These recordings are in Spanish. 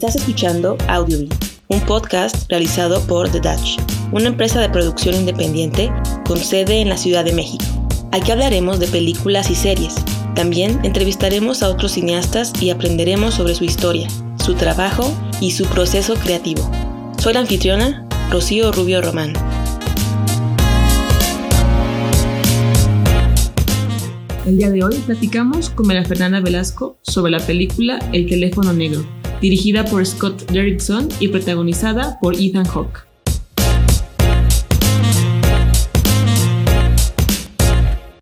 Estás escuchando Audiobeat, un podcast realizado por The Dutch, una empresa de producción independiente con sede en la Ciudad de México. Aquí hablaremos de películas y series. También entrevistaremos a otros cineastas y aprenderemos sobre su historia, su trabajo y su proceso creativo. Soy la anfitriona, Rocío Rubio Román. El día de hoy platicamos con María Fernanda Velasco sobre la película El teléfono negro, dirigida por Scott Derrickson y protagonizada por Ethan Hawke.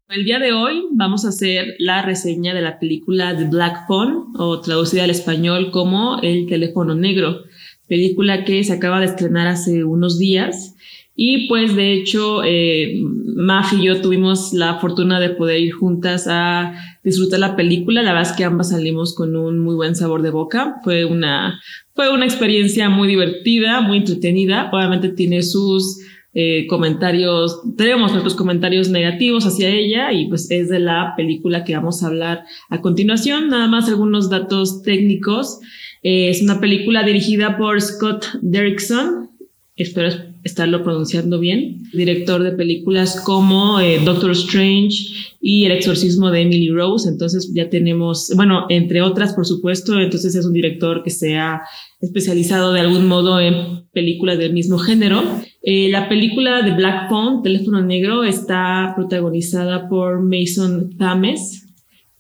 El día de hoy vamos a hacer la reseña de la película The Black Phone, o traducida al español como El teléfono negro, película que se acaba de estrenar hace unos días y pues de hecho, eh, y yo tuvimos la fortuna de poder ir juntas a disfrutar la película. La verdad es que ambas salimos con un muy buen sabor de boca. Fue una, fue una experiencia muy divertida, muy entretenida. Obviamente tiene sus eh, comentarios, tenemos nuestros comentarios negativos hacia ella y pues es de la película que vamos a hablar a continuación. Nada más algunos datos técnicos. Eh, es una película dirigida por Scott Derrickson. Espero estarlo pronunciando bien, director de películas como eh, Doctor Strange y El exorcismo de Emily Rose, entonces ya tenemos, bueno, entre otras, por supuesto, entonces es un director que se ha especializado de algún modo en películas del mismo género. Eh, la película de Black Phone, Teléfono Negro, está protagonizada por Mason Thames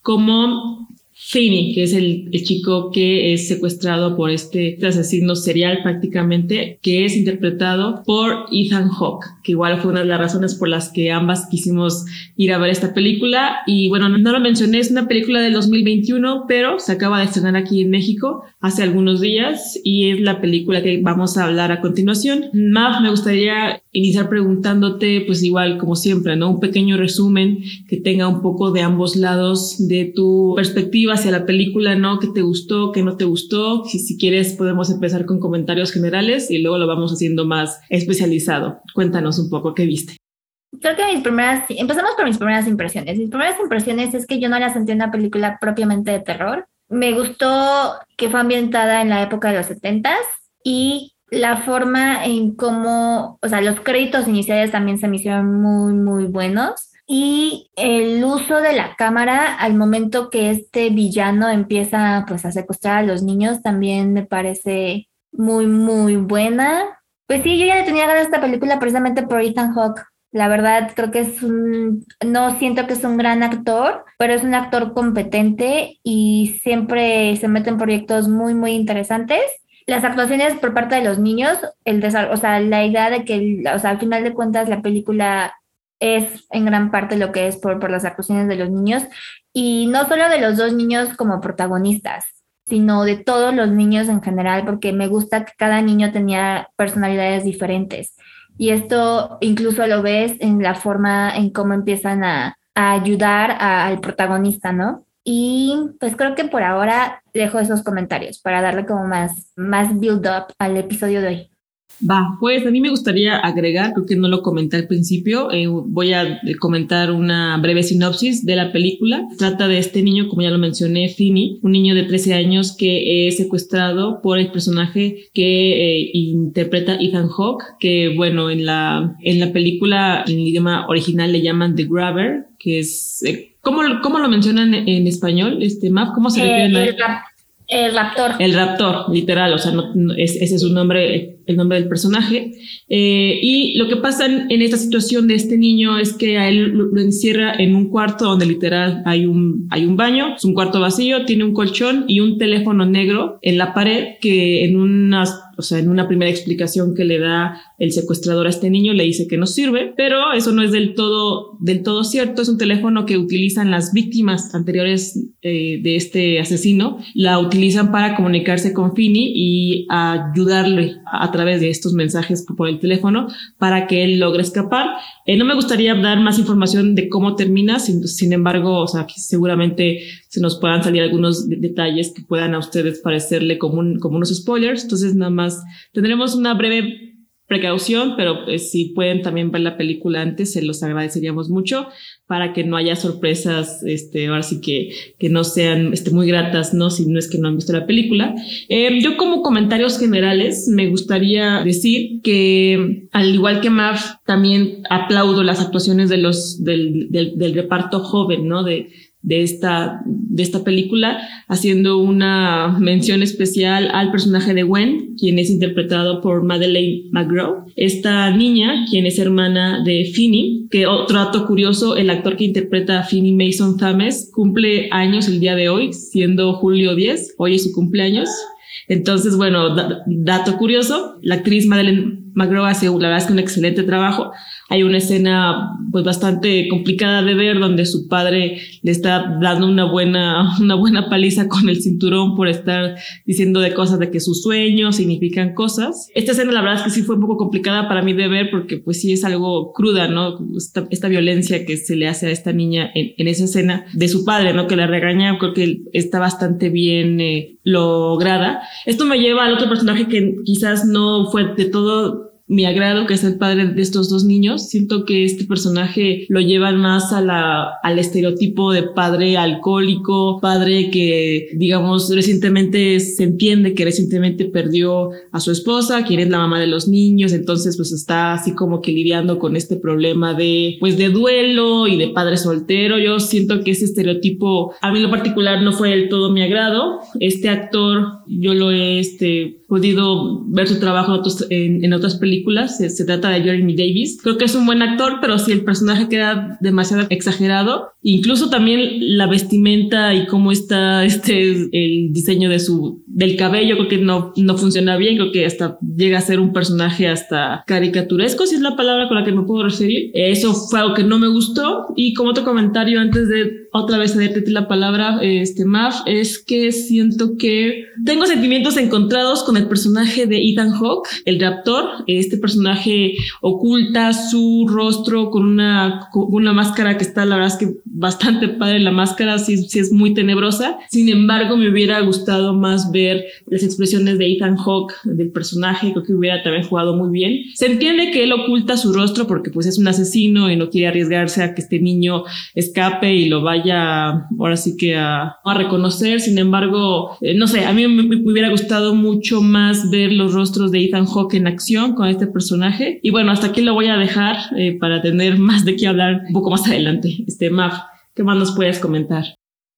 como Finney, que es el, chico que es secuestrado por este asesino serial prácticamente, que es interpretado por Ethan Hawke, que igual fue una de las razones por las que ambas quisimos ir a ver esta película. Y bueno, no lo mencioné, es una película del 2021, pero se acaba de estrenar aquí en México hace algunos días y es la película que vamos a hablar a continuación. Mav, me gustaría iniciar preguntándote, pues igual como siempre, ¿no? Un pequeño resumen que tenga un poco de ambos lados de tu perspectiva hacia la película, ¿no? ¿Qué te gustó? ¿Qué no te gustó? Si, si quieres, podemos empezar con comentarios generales y luego lo vamos haciendo más especializado. Cuéntanos un poco qué viste. Creo que mis primeras, empezamos por mis primeras impresiones. Mis primeras impresiones es que yo no la sentí una película propiamente de terror. Me gustó que fue ambientada en la época de los 70 y la forma en cómo, o sea, los créditos iniciales también se me hicieron muy, muy buenos y el uso de la cámara al momento que este villano empieza pues a secuestrar a los niños también me parece muy muy buena. Pues sí, yo ya le tenía ganas a esta película precisamente por Ethan Hawke. La verdad creo que es un, no siento que es un gran actor, pero es un actor competente y siempre se mete en proyectos muy muy interesantes las actuaciones por parte de los niños, el o sea, la idea de que, o sea, al final de cuentas la película es en gran parte lo que es por, por las actuaciones de los niños y no solo de los dos niños como protagonistas, sino de todos los niños en general, porque me gusta que cada niño tenía personalidades diferentes. Y esto incluso lo ves en la forma en cómo empiezan a, ayudar al protagonista, ¿no? Y pues creo que por ahora dejo esos comentarios para darle como más, más build up al episodio de hoy. Va, pues a mí me gustaría agregar, creo que no lo comenté al principio, eh, voy a eh, comentar una breve sinopsis de la película. Trata de este niño, como ya lo mencioné, Finney, un niño de 13 años que es secuestrado por el personaje que eh, interpreta Ethan Hawke, que bueno, en la, en la película, en el idioma original le llaman The Grabber, que es... ¿Cómo, ¿Cómo, lo mencionan en español, este Map? ¿Cómo se refieren a el raptor. El raptor, literal, o sea, ese es su nombre, el nombre del personaje. Eh, y lo que pasa en, esta situación de este niño es que a él lo, encierra en un cuarto donde literal hay un, hay un baño, es un cuarto vacío, tiene un colchón y un teléfono negro en la pared que en unas o sea, en una primera explicación que le da el secuestrador a este niño, le dice que no sirve, pero eso no es del todo, del todo cierto. Es un teléfono que utilizan las víctimas anteriores eh, de este asesino. La utilizan para comunicarse con Fini y ayudarle a, través de estos mensajes por el teléfono para que él logre escapar. Eh, no me gustaría dar más información de cómo termina, sin, sin embargo, o sea, seguramente se nos puedan salir algunos detalles que puedan a ustedes parecerle como, como unos spoilers. Entonces, nada más tendremos una breve precaución, pero pues, si pueden también ver la película antes, se los agradeceríamos mucho para que no haya sorpresas, este, ahora sí que, que no sean este, muy gratas, ¿no? Si no es que no han visto la película. Eh, yo como comentarios generales me gustaría decir que al igual que Mav, también aplaudo las actuaciones de los, del, del, del reparto joven, ¿no? De, de esta, de esta película, haciendo una mención especial al personaje de Gwen, quien es interpretado por Madeleine McGraw. Esta niña, quien es hermana de Finny, que otro dato curioso, el actor que interpreta a Finny Mason Thames cumple años el día de hoy, siendo julio 10, hoy es su cumpleaños. Entonces, bueno, dato curioso, la actriz Madeleine McGraw hace, la verdad un excelente trabajo. Hay una escena pues bastante complicada de ver donde su padre le está dando una buena, una buena paliza con el cinturón por estar diciendo de cosas de que sus sueños significan cosas. Esta escena la verdad es que sí fue un poco complicada para mí de ver porque pues sí es algo cruda, ¿no? Esta, esta violencia que se le hace a esta niña en, en, esa escena de su padre, ¿no? Que la regaña, creo que está bastante bien eh, lograda. Esto me lleva al otro personaje que quizás no fue de todo mi agrado, que es el padre de estos dos niños. Siento que este personaje lo lleva más a la, al estereotipo de padre alcohólico, padre que, digamos, recientemente se entiende que recientemente perdió a su esposa, quien es la mamá de los niños, entonces pues está así como que lidiando con este problema de, pues de duelo y de padre soltero. Yo siento que ese estereotipo, a mí en lo particular no fue del todo mi agrado. Este actor, yo lo he, este, podido ver su trabajo en, otras películas se, trata de Jeremy Davis. Creo que es un buen actor, pero si el personaje queda demasiado exagerado, incluso también la vestimenta y cómo está este el diseño de su del cabello, creo que no, no funciona bien, creo que hasta llega a ser un personaje hasta caricaturesco, si es la palabra con la que me puedo referir. Eso fue algo que no me gustó. Y como otro comentario antes de otra vez cederte la palabra, este Maf, es que siento que tengo sentimientos encontrados con el personaje de Ethan Hawke, el raptor. Este personaje oculta su rostro con una, con una máscara que está, la verdad es que bastante padre. La máscara sí, sí es muy tenebrosa. Sin embargo, me hubiera gustado más ver las expresiones de Ethan Hawke, del personaje. Creo que hubiera también jugado muy bien. Se entiende que él oculta su rostro porque pues es un asesino y no quiere arriesgarse a que este niño escape y lo vaya ahora sí que a, a reconocer. Sin embargo, eh, no sé, a mí me, me, hubiera gustado mucho más ver los rostros de Ethan Hawke en acción con este personaje. Y bueno, hasta aquí lo voy a dejar eh, para tener más de qué hablar un poco más adelante. Este, Maf, ¿qué más nos puedes comentar?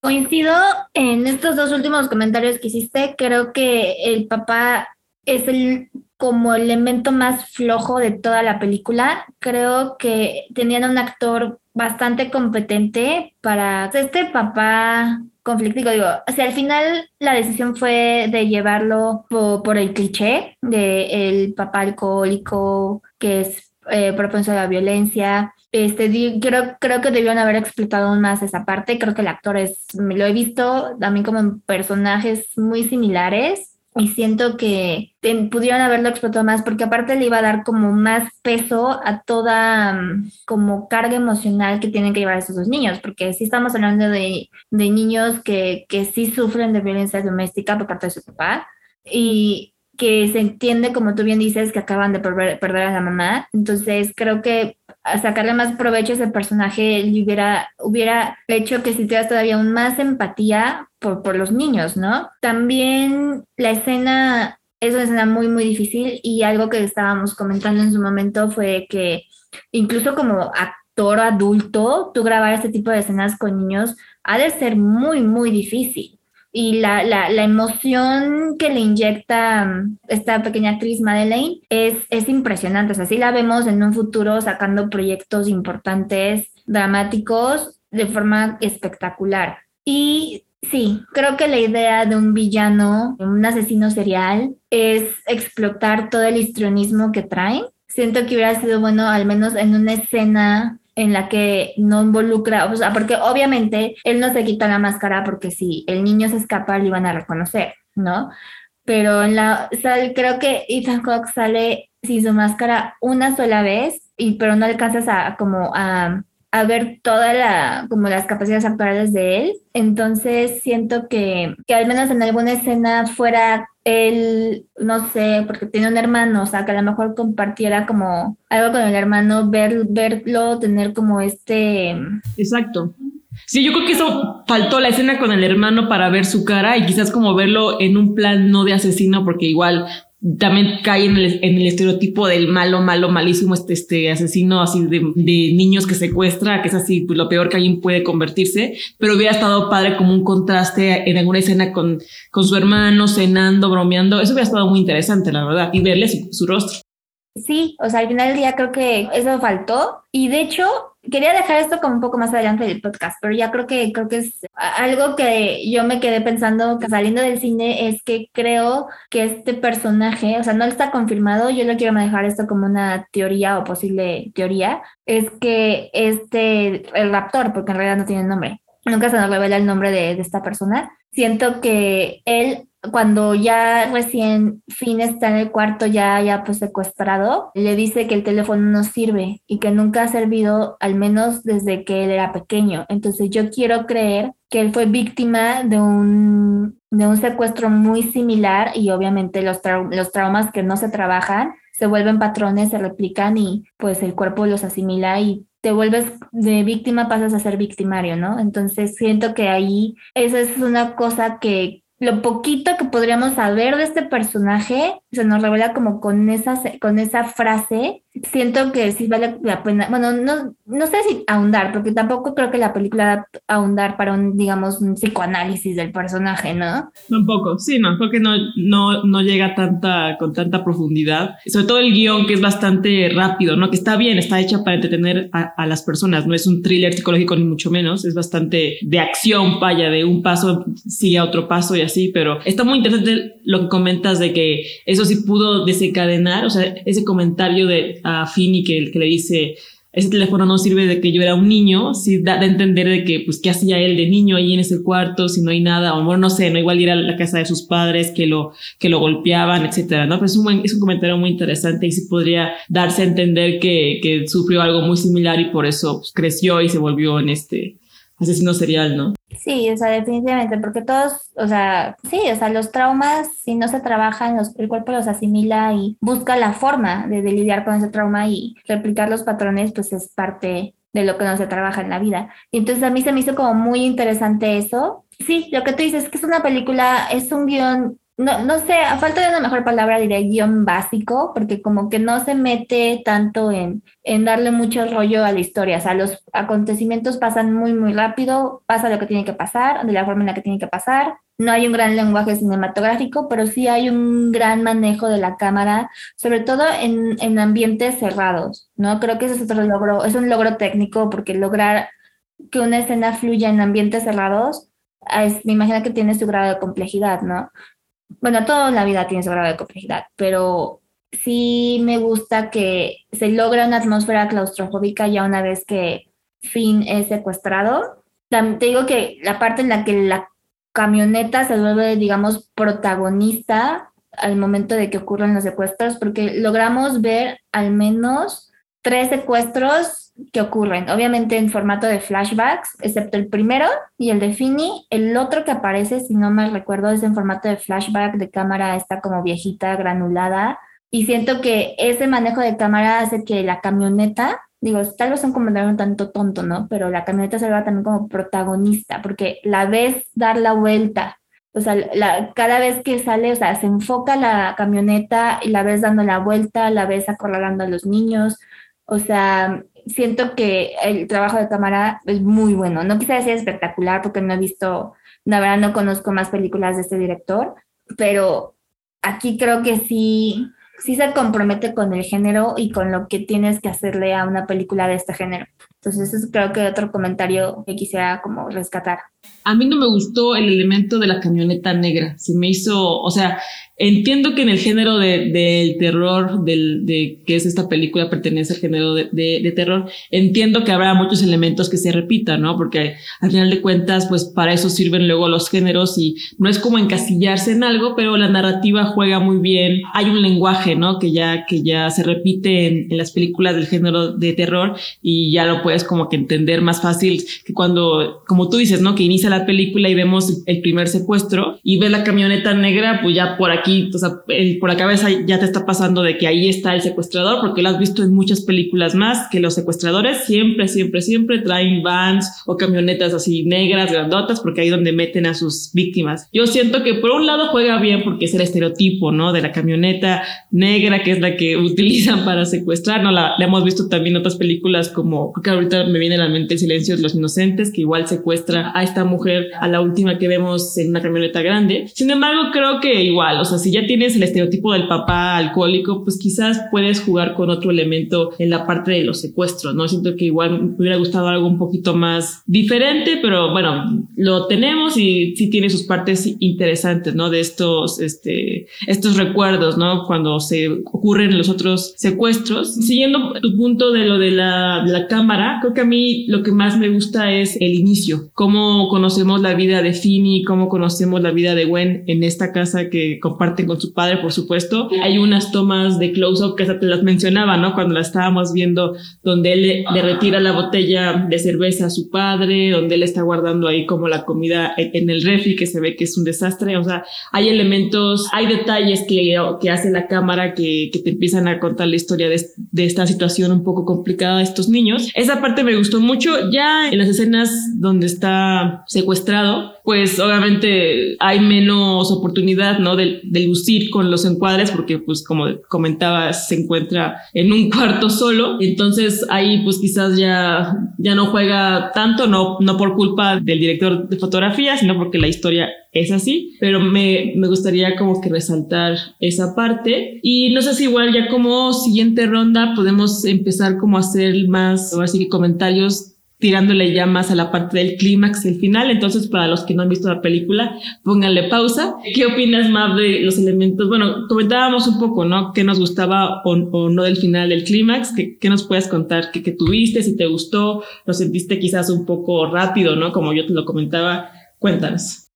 Coincido en estos dos últimos comentarios que hiciste. Creo que el papá es el como elemento más flojo de toda la película. Creo que tenían un actor bastante competente para este papá conflictivo. Digo, o sea, al final la decisión fue de llevarlo por, por el cliché de el papá alcohólico que es eh, propenso a la violencia. Este, creo, creo que debieron haber explotado aún más esa parte. Creo que el actor es, lo he visto también como en personajes muy similares y siento que pudieron haberlo explotado más porque aparte le iba a dar como más peso a toda mm, como carga emocional que tienen que llevar esos dos niños, porque sí estamos hablando de, de niños que, que sí sufren de violencia doméstica por parte de su papá y que se entiende, como tú bien dices, que acaban de perder, a la mamá. Entonces creo que sacarle más provecho a ese personaje hubiera, hubiera hecho que sintieras todavía aún más empatía por, por los niños, ¿no? También la escena es una escena muy, muy difícil y algo que estábamos comentando en su momento fue que incluso como actor adulto, tú grabar este tipo de escenas con niños ha de ser muy, muy difícil y la, la, la, emoción que le inyecta mm, esta pequeña actriz Madeleine es, es impresionante. O sea, sí la vemos en un futuro sacando proyectos importantes, dramáticos, de forma espectacular. Y sí, creo que la idea de un villano, un asesino serial, es explotar todo el histrionismo que trae. Siento que hubiera sido bueno, al menos en una escena en la que no involucra, o sea, porque obviamente él no se quita la máscara porque si el niño se escapa le iban a reconocer, ¿no? Pero en la, creo que Ethan Hawke sale sin su máscara una sola vez, y, pero no alcanzas a como a, a ver toda la, como las capacidades actuales de él. Entonces siento que, que al menos en alguna escena fuera él, no sé, porque tiene un hermano, o sea, que a lo mejor compartiera como algo con el hermano, ver, verlo, tener como este... Exacto. Sí, yo creo que eso faltó la escena con el hermano para ver su cara y quizás como verlo en un plan no de asesino, porque igual también cae en el, en el estereotipo del malo, malo, malísimo, este, este asesino así de, de, niños que secuestra, que es así pues, lo peor que alguien puede convertirse, pero hubiera estado padre como un contraste en alguna escena con, con su hermano, cenando, bromeando, eso hubiera estado muy interesante, la verdad, y verle su, su rostro. Sí, o sea, al final del día creo que eso faltó. Y de hecho quería dejar esto como un poco más adelante del podcast, pero ya creo que creo que es algo que yo me quedé pensando saliendo del cine es que creo que este personaje, o sea, no está confirmado, yo lo quiero manejar esto como una teoría o posible teoría, es que este el raptor, porque en realidad no tiene nombre, nunca se nos revela el nombre de, de esta persona. Siento que él cuando ya recién Finn está en el cuarto ya, ya pues secuestrado, le dice que el teléfono no sirve y que nunca ha servido al menos desde que él era pequeño. Entonces yo quiero creer que él fue víctima de un, de un secuestro muy similar y obviamente los, los traumas que no se trabajan se vuelven patrones, se replican y pues el cuerpo los asimila y te vuelves de víctima, pasas a ser victimario, ¿no? Entonces siento que ahí esa es una cosa que, lo poquito que podríamos saber de este personaje se nos revela como con esa, con esa frase. Siento que sí vale la pena, bueno, no, no sé si ahondar, porque tampoco creo que la película ahondar para un, digamos, un psicoanálisis del personaje, ¿no? Tampoco, sí, no, creo que no, no, no llega tanta, con tanta profundidad. Sobre todo el guion que es bastante rápido, ¿no? Que está bien, está hecha para entretener a, a las personas, no es un thriller psicológico ni mucho menos, es bastante de acción, vaya, de un paso sigue a otro paso y así, pero está muy interesante lo que comentas de que eso sí pudo desencadenar, o sea, ese comentario de a Fini que, que le dice, ese teléfono no sirve de que yo era un niño, sí da a entender de que, pues, ¿qué hacía él de niño ahí en ese cuarto si no hay nada? O bueno, no sé, no igual ir a la casa de sus padres que lo, que lo golpeaban, etcétera, ¿no? Pero es un, es un comentario muy interesante y sí podría darse a entender que, que sufrió algo muy similar y por eso pues, creció y se volvió en este asesino serial, ¿no? Sí, o sea, definitivamente, porque todos, o sea, sí, o sea, los traumas, si no se trabajan, los, el cuerpo los asimila y busca la forma de, de, lidiar con ese trauma y replicar los patrones, pues es parte de lo que no se trabaja en la vida. Y entonces a mí se me hizo como muy interesante eso. Sí, lo que tú dices es que es una película, es un guion no, no sé, a falta de una mejor palabra diré guion básico, porque como que no se mete tanto en, en darle mucho rollo a la historia. O sea, los acontecimientos pasan muy, muy rápido, pasa lo que tiene que pasar, de la forma en la que tiene que pasar. No hay un gran lenguaje cinematográfico, pero sí hay un gran manejo de la cámara, sobre todo en, en ambientes cerrados, ¿no? Creo que eso es otro logro, es un logro técnico, porque lograr que una escena fluya en ambientes cerrados, es, me imagino que tiene su grado de complejidad, ¿no? Bueno, toda la vida tiene su grado de complejidad, pero sí me gusta que se logra una atmósfera claustrofóbica ya una vez que Finn es secuestrado. Te digo que la parte en la que la camioneta se vuelve, digamos, protagonista al momento de que ocurren los secuestros, porque logramos ver al menos tres secuestros que ocurren, obviamente en formato de flashbacks, excepto el primero y el de Finny. El otro que aparece, si no me recuerdo, es en formato de flashback, de cámara está como viejita, granulada. Y siento que ese manejo de cámara hace que la camioneta, digo, tal vez un comentario un tanto tonto, ¿no? Pero la camioneta se vea también como protagonista, porque la ves dar la vuelta. O sea, la, cada vez que sale, o sea, se enfoca la camioneta y la ves dando la vuelta, la ves acorralando a los niños. O sea, siento que el trabajo de cámara es muy bueno. No quise decir espectacular porque no he visto, la verdad no conozco más películas de este director, pero aquí creo que sí, sí se compromete con el género y con lo que tienes que hacerle a una película de este género. Entonces, eso creo que otro comentario que quisiera como rescatar. A mí no me gustó el elemento de la camioneta negra. Se me hizo, o sea, entiendo que en el género del de, terror, del, de que es esta película, pertenece al género de, de, terror, entiendo que habrá muchos elementos que se repitan, ¿no? Porque al final de cuentas, pues para eso sirven luego los géneros y no es como encasillarse en algo, pero la narrativa juega muy bien. Hay un lenguaje, ¿no? Que ya, que ya se repite en, en las películas del género de terror y ya lo puedes como que entender más fácil que cuando, como tú dices, ¿no? Que inicia la película y vemos el primer secuestro y ves la camioneta negra, pues ya por aquí, o sea, por la cabeza ya te está pasando de que ahí está el secuestrador, porque lo has visto en muchas películas más, que los secuestradores siempre, siempre, siempre traen vans o camionetas así negras, grandotas, porque ahí es donde meten a sus víctimas. Yo siento que por un lado juega bien porque es el estereotipo, ¿no? De la camioneta negra, que es la que utilizan para secuestrar, ¿no? La, hemos visto también en otras películas como, creo que ahorita me viene a la mente El silencio de los inocentes, que igual secuestra a esta mujer, a la última que vemos en una camioneta grande. Sin embargo, creo que igual, o sea, si ya tienes el estereotipo del papá alcohólico, pues quizás puedes jugar con otro elemento en la parte de los secuestros, ¿no? Siento que igual me hubiera gustado algo un poquito más diferente, pero bueno, lo tenemos y sí tiene sus partes interesantes, ¿no? De estos, este, estos recuerdos, ¿no? Cuando se ocurren los otros secuestros. Siguiendo tu punto de lo de la, de la cámara, creo que a mí lo que más me gusta es el inicio, cómo conocemos la vida de Finny, cómo conocemos la vida de Gwen en esta casa que comparten con su padre, por supuesto. Hay unas tomas de close-up que te las mencionaba, ¿no? Cuando la estábamos viendo, donde él le, retira la botella de cerveza a su padre, donde él está guardando ahí como la comida en el refri, que se ve que es un desastre. O sea, hay elementos, hay detalles que, que hace la cámara que, que te empiezan a contar la historia de, de esta situación un poco complicada de estos niños. Esa parte me gustó mucho. Ya en las escenas donde está secuestrado, pues obviamente hay menos oportunidad, ¿no? De, lucir con los encuadres porque pues como comentaba se encuentra en un cuarto solo, entonces ahí pues quizás ya, ya no juega tanto, no, no por culpa del director de fotografía, sino porque la historia es así, pero me, me gustaría como que resaltar esa parte. Y no sé si igual ya como siguiente ronda podemos empezar como a hacer más, así comentarios tirándole ya más a la parte del clímax, el final. Entonces, para los que no han visto la película, pónganle pausa. ¿Qué opinas más de los elementos? Bueno, comentábamos un poco, ¿no? ¿Qué nos gustaba o, no del final del clímax? ¿Qué, ¿Qué, nos puedes contar? ¿Qué, ¿Qué tuviste? Si te gustó, lo sentiste quizás un poco rápido, ¿no? Como yo te lo comentaba. Cuéntanos.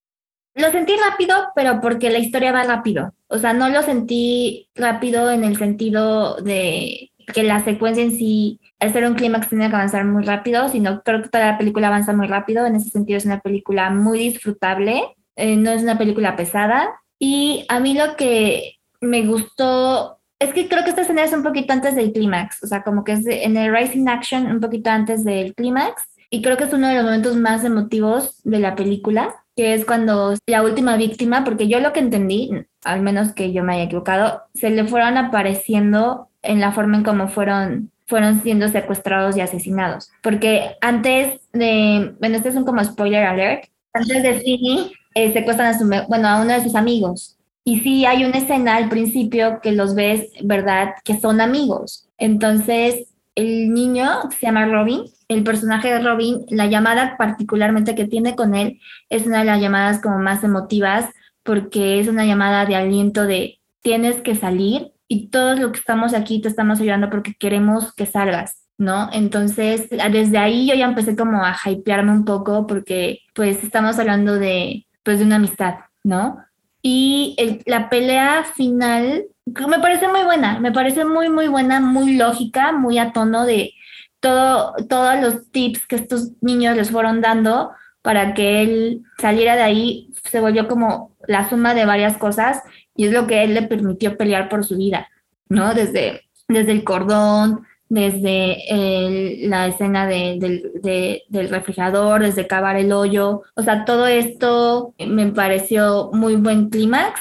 Lo sentí rápido, pero porque la historia va rápido. O sea, no lo sentí rápido en el sentido de que la secuencia en sí, al ser un clímax, tiene que avanzar muy rápido, sino creo que toda la película avanza muy rápido. En ese sentido, es una película muy disfrutable, eh, no es una película pesada. Y a mí lo que me gustó es que creo que esta escena es un poquito antes del clímax, o sea, como que es en el Rising Action, un poquito antes del clímax. Y creo que es uno de los momentos más emotivos de la película, que es cuando la última víctima, porque yo lo que entendí, al menos que yo me haya equivocado, se le fueron apareciendo en la forma en cómo fueron, fueron siendo secuestrados y asesinados. Porque antes de, bueno, este es un como spoiler alert, antes de Finny eh, secuestran a, su, bueno, a uno de sus amigos. Y sí hay una escena al principio que los ves, ¿verdad? Que son amigos. Entonces, el niño se llama Robin, el personaje de Robin, la llamada particularmente que tiene con él es una de las llamadas como más emotivas porque es una llamada de aliento de tienes que salir y todos los que estamos aquí te estamos ayudando porque queremos que salgas, ¿no? Entonces, desde ahí yo ya empecé como a hypearme un poco porque pues estamos hablando de, pues de una amistad, ¿no? Y la pelea final me parece muy buena, me parece muy, muy buena, muy lógica, muy a tono de todo, todos los tips que estos niños les fueron dando para que él saliera de ahí, se volvió como la suma de varias cosas y es lo que él le permitió pelear por su vida, ¿no? Desde, desde el cordón, desde la escena de, del refrigerador, desde cavar el hoyo, o sea, todo esto me pareció muy buen clímax,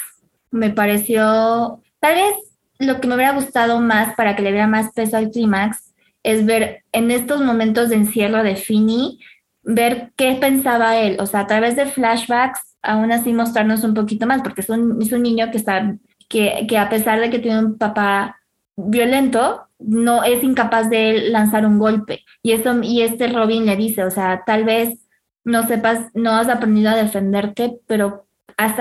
me pareció, tal vez lo que me hubiera gustado más para que le diera más peso al clímax es ver en estos momentos de encierro de Fini, ver qué pensaba él, o sea, a través de flashbacks aún así mostrarnos un poquito más, porque es un, es un niño que está, que, que a pesar de que tiene un papá violento, no es incapaz de lanzar un golpe. Y, eso, y este Robin le dice, o sea, tal vez no sepas, no has aprendido a defenderte, pero has,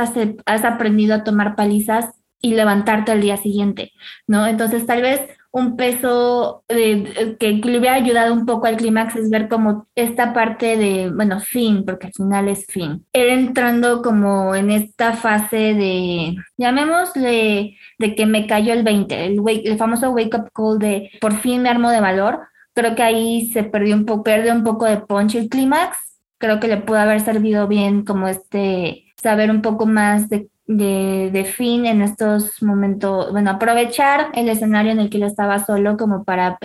has aprendido a tomar palizas y levantarte al día siguiente, ¿no? Entonces, tal vez un peso que, le hubiera ayudado un poco al clímax es ver como esta parte de, bueno, fin, porque al final es fin. Él entrando como en esta fase de, llamémosle, de que me cayó el 20, el, el famoso wake up call de por fin me armo de valor. Creo que ahí se perdió un poco, perdió un poco de punch el clímax, creo que le pudo haber servido bien como este, saber un poco más de, de, de fin en estos momentos, bueno, aprovechar el escenario en el que él estaba solo como para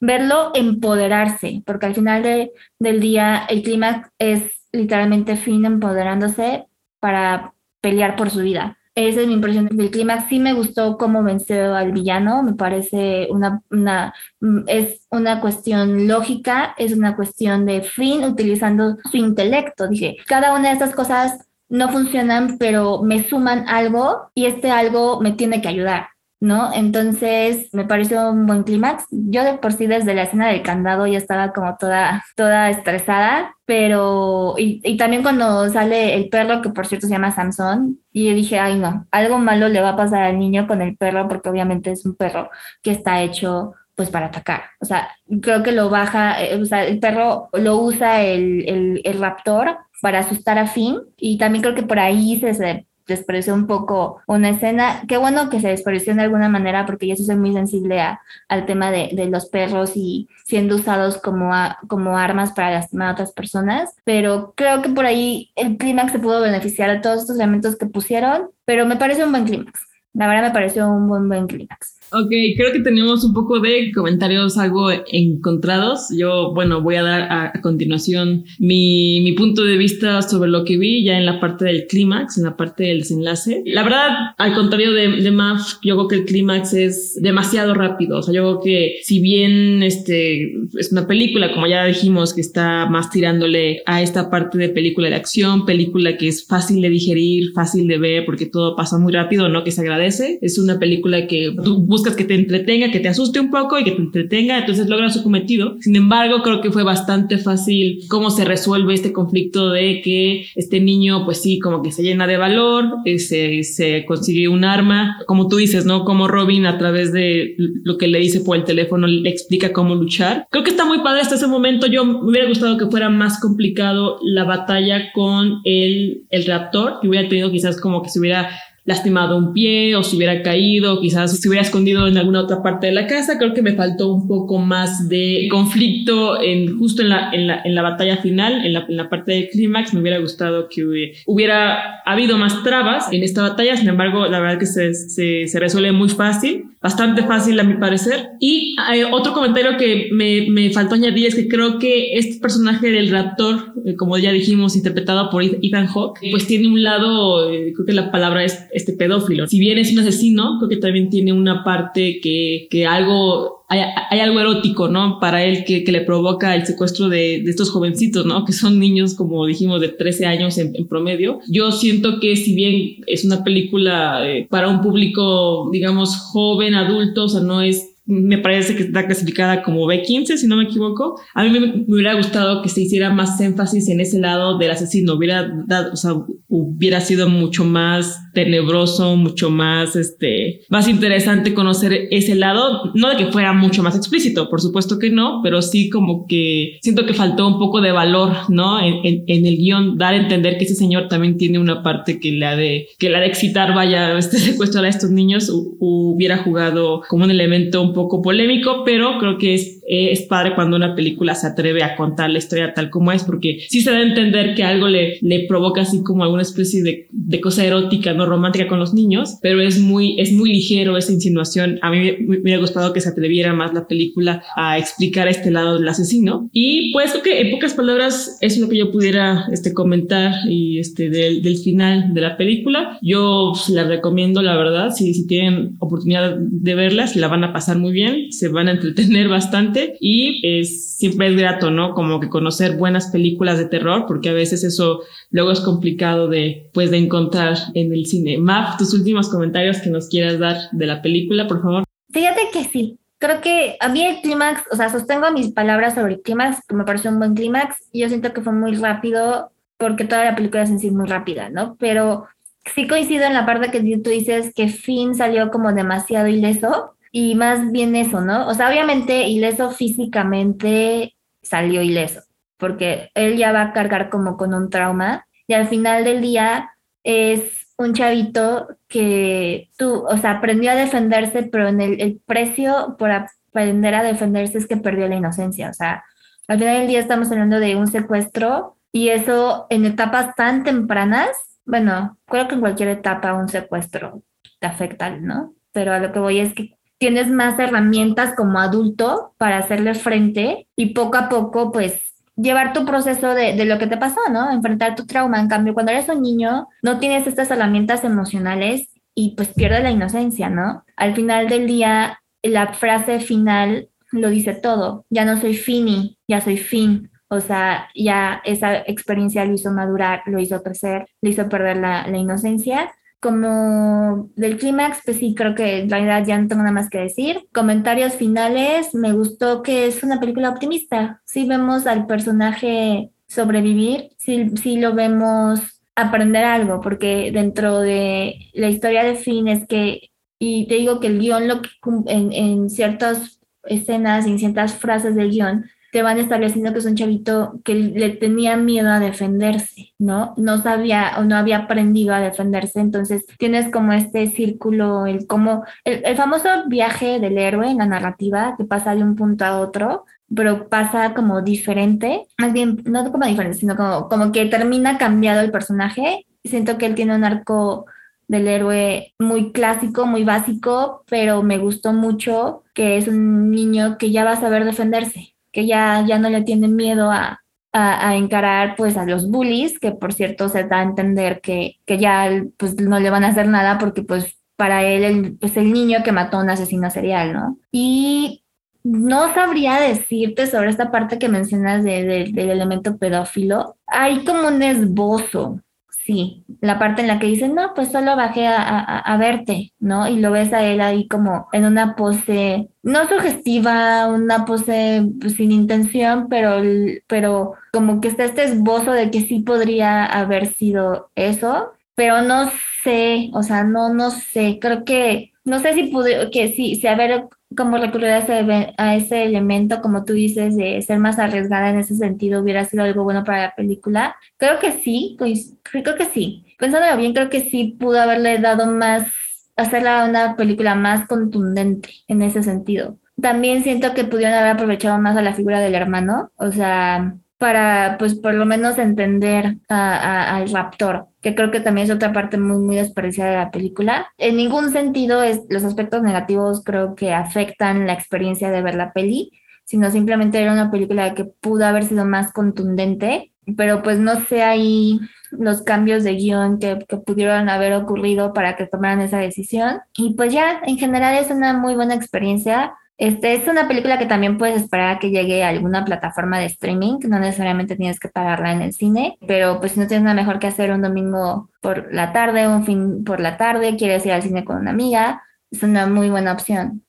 verlo empoderarse, porque al final de, del día el clímax es literalmente fin empoderándose para pelear por su vida. Esa es mi impresión del clímax. Sí me gustó cómo venció al villano. Me parece una, una, mm, es una cuestión lógica, es una cuestión de fin utilizando su intelecto. Dije, cada una de estas cosas no funcionan, pero me suman algo y este algo me tiene que ayudar. ¿no? Entonces me pareció un buen clímax. Yo de por sí desde la escena del candado ya estaba como toda, toda estresada, pero y, y, también cuando sale el perro, que por cierto se llama Samson, y yo dije, ay no, algo malo le va a pasar al niño con el perro porque obviamente es un perro que está hecho pues para atacar. O sea, creo que lo baja, eh, o sea, el perro lo usa el, el, el raptor para asustar a Finn y también creo que por ahí se, despreció un poco una escena. Qué bueno que se despreció de alguna manera porque yo soy muy sensible a, al tema de, los perros y siendo usados como, a, como armas para lastimar a otras personas. Pero creo que por ahí el clímax se pudo beneficiar de todos estos elementos que pusieron, pero me parece un buen clímax. La verdad me pareció un buen, buen clímax. Ok, creo que tenemos un poco de comentarios algo encontrados. Yo, bueno, voy a dar a, continuación mi, punto de vista sobre lo que vi ya en la parte del clímax, en la parte del desenlace. La verdad, al contrario de, de MAF, yo creo que el clímax es demasiado rápido. O sea, yo creo que si bien este es una película, como ya dijimos, que está más tirándole a esta parte de película de acción, película que es fácil de digerir, fácil de ver, porque todo pasa muy rápido, ¿no? Que se agradece. Es una película que buscas que te entretenga, que te asuste un poco y que te entretenga, entonces logra su cometido. Sin embargo, creo que fue bastante fácil cómo se resuelve este conflicto de que este niño, pues sí, como que se llena de valor, eh, se, se consigue un arma, como tú dices, ¿no? Como Robin a través de lo que le dice por el teléfono le explica cómo luchar. Creo que está muy padre hasta ese momento. Yo me hubiera gustado que fuera más complicado la batalla con el, el raptor, que hubiera tenido quizás como que se hubiera lastimado un pie o se hubiera caído, quizás se hubiera escondido en alguna otra parte de la casa. Creo que me faltó un poco más de conflicto en, justo en la, en la, en la batalla final, en la, en la parte del clímax. Me hubiera gustado que hubiera habido más trabas en esta batalla. Sin embargo, la verdad que se, se, se resuelve muy fácil, bastante fácil a mi parecer. Y hay otro comentario que me, me faltó añadir es que creo que este personaje del raptor, eh, como ya dijimos, interpretado por Ethan Hawke, pues tiene un lado, eh, creo que la palabra es este pedófilo. Si bien es un asesino, creo que también tiene una parte que, que algo hay, hay, algo erótico, ¿no? Para él que, que le provoca el secuestro de, de, estos jovencitos, ¿no? Que son niños, como dijimos, de 13 años en, promedio. Yo siento que si bien es una película eh, para un público, digamos, joven, adulto, o sea, no es me parece que está clasificada como B15, si no me equivoco. A mí me, me, hubiera gustado que se hiciera más énfasis en ese lado del asesino. Hubiera dado, o sea, hubiera sido mucho más tenebroso, mucho más, este, más interesante conocer ese lado. No de que fuera mucho más explícito, por supuesto que no, pero sí como que siento que faltó un poco de valor, ¿no? En, en, el guion, dar a entender que ese señor también tiene una parte que le ha de, que le ha de excitar, vaya, este secuestro a estos niños, hubiera jugado como un elemento un poco polémico, pero creo que es, es padre cuando una película se atreve a contar la historia tal como es, porque sí se da a entender que algo le, le provoca así como alguna especie de, de cosa erótica, no romántica con los niños, pero es muy, es muy ligero esa insinuación. A mí me, hubiera gustado que se atreviera más la película a explicar este lado del asesino. Y pues creo que en pocas palabras es lo que yo pudiera este, comentar y este, del, del final de la película. Yo la recomiendo, la verdad, si, si tienen oportunidad de verla, se la van a pasar muy bien, se van a entretener bastante y es, siempre es grato, ¿no? Como que conocer buenas películas de terror, porque a veces eso luego es complicado de, pues, de encontrar en el cine. Maf, tus últimos comentarios que nos quieras dar de la película, por favor. Fíjate que sí. Creo que a mí el clímax, o sea, sostengo mis palabras sobre el clímax, que me pareció un buen clímax. Yo siento que fue muy rápido, porque toda la película es en sí muy rápida, ¿no? Pero sí coincido en la parte que tú dices que Finn salió como demasiado ileso y más bien eso, ¿no? O sea, obviamente ileso físicamente salió ileso, porque él ya va a cargar como con un trauma y al final del día es un chavito que tú, o sea, aprendió a defenderse, pero en el, el precio por aprender a defenderse es que perdió la inocencia, o sea, al final del día estamos hablando de un secuestro Y eso en etapas tan tempranas, bueno, creo que en cualquier etapa un secuestro te afecta, ¿no? Pero a lo que voy es que tienes más herramientas como adulto para hacerle frente y poco a poco, pues, llevar tu proceso de, de, lo que te pasó, ¿no? Enfrentar tu trauma. En cambio, cuando eres un niño, no tienes estas herramientas emocionales y pues pierdes la inocencia, ¿no? Al final del día, la frase final lo dice todo. Ya no soy Fini, ya soy Fin. O sea, ya esa experiencia lo hizo madurar, lo hizo crecer, lo hizo perder la, la inocencia. Como del clímax, pues sí, creo que en realidad ya no tengo nada más que decir. Comentarios finales, me gustó que es una película optimista. Sí vemos al personaje sobrevivir, sí, sí lo vemos aprender algo, porque dentro de la historia de Finn es que, y te digo que el guion lo que en, en ciertas escenas en ciertas frases del guion te van estableciendo que es un chavito que le tenía miedo a defenderse, ¿no? No sabía o no había aprendido a defenderse, entonces tienes como este círculo, el como el, el famoso viaje del héroe en la narrativa que pasa de un punto a otro, pero pasa como diferente, más bien, no como diferente, sino como, como que termina cambiado el personaje. Siento que él tiene un arco del héroe muy clásico, muy básico, pero me gustó mucho que es un niño que ya va a saber defenderse, que ya, ya no le tiene miedo a, a, a, encarar pues a los bullies, que por cierto se da a entender que, que ya pues no le van a hacer nada porque pues para él el, pues el niño que mató a un asesino serial, ¿no? Y no sabría decirte sobre esta parte que mencionas de, de, del elemento pedófilo. Hay como un esbozo, sí, la parte en la que dicen, no, pues solo bajé a, verte, ¿no? Y lo ves a él ahí como en una pose, no sugestiva, una pose pues, sin intención, pero, pero como que está este esbozo de que sí podría haber sido eso, pero no sé, o sea, no, no sé, creo que, no sé si pude, que sí, si haber como recurrir a ese, a ese elemento, como tú dices, de ser más arriesgada en ese sentido, hubiera sido algo bueno para la película. Creo que sí, creo que sí. Pensándolo bien, creo que sí pudo haberle dado más, hacerla una película más contundente en ese sentido. También siento que pudieron haber aprovechado más a la figura del hermano, o sea, para, pues, por lo menos entender al raptor, que creo que también es otra parte muy, muy desperdiciada de la película. En ningún sentido es, los aspectos negativos creo que afectan la experiencia de ver la peli, sino simplemente era una película que pudo haber sido más contundente, pero pues no sé ahí los cambios de guion que, que pudieron haber ocurrido para que tomaran esa decisión. Y pues ya, en general es una muy buena experiencia este es una película que también puedes esperar a que llegue a alguna plataforma de streaming, no necesariamente tienes que pagarla en el cine, pero pues si no tienes nada mejor que hacer un domingo por la tarde, un fin por la tarde, quieres ir al cine con una amiga, es una muy buena opción.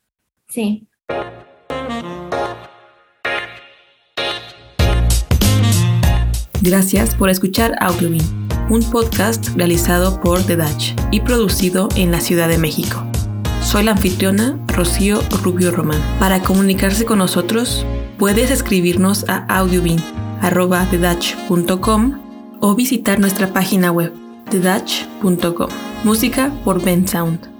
Sí. Gracias por escuchar Audiobin, un podcast realizado por The Dutch y producido en la Ciudad de México. Soy la anfitriona Rocío Rubio Román. Para comunicarse con nosotros, puedes escribirnos a audiobin.com o visitar nuestra página web thedutch.com. Música por Ben Sound.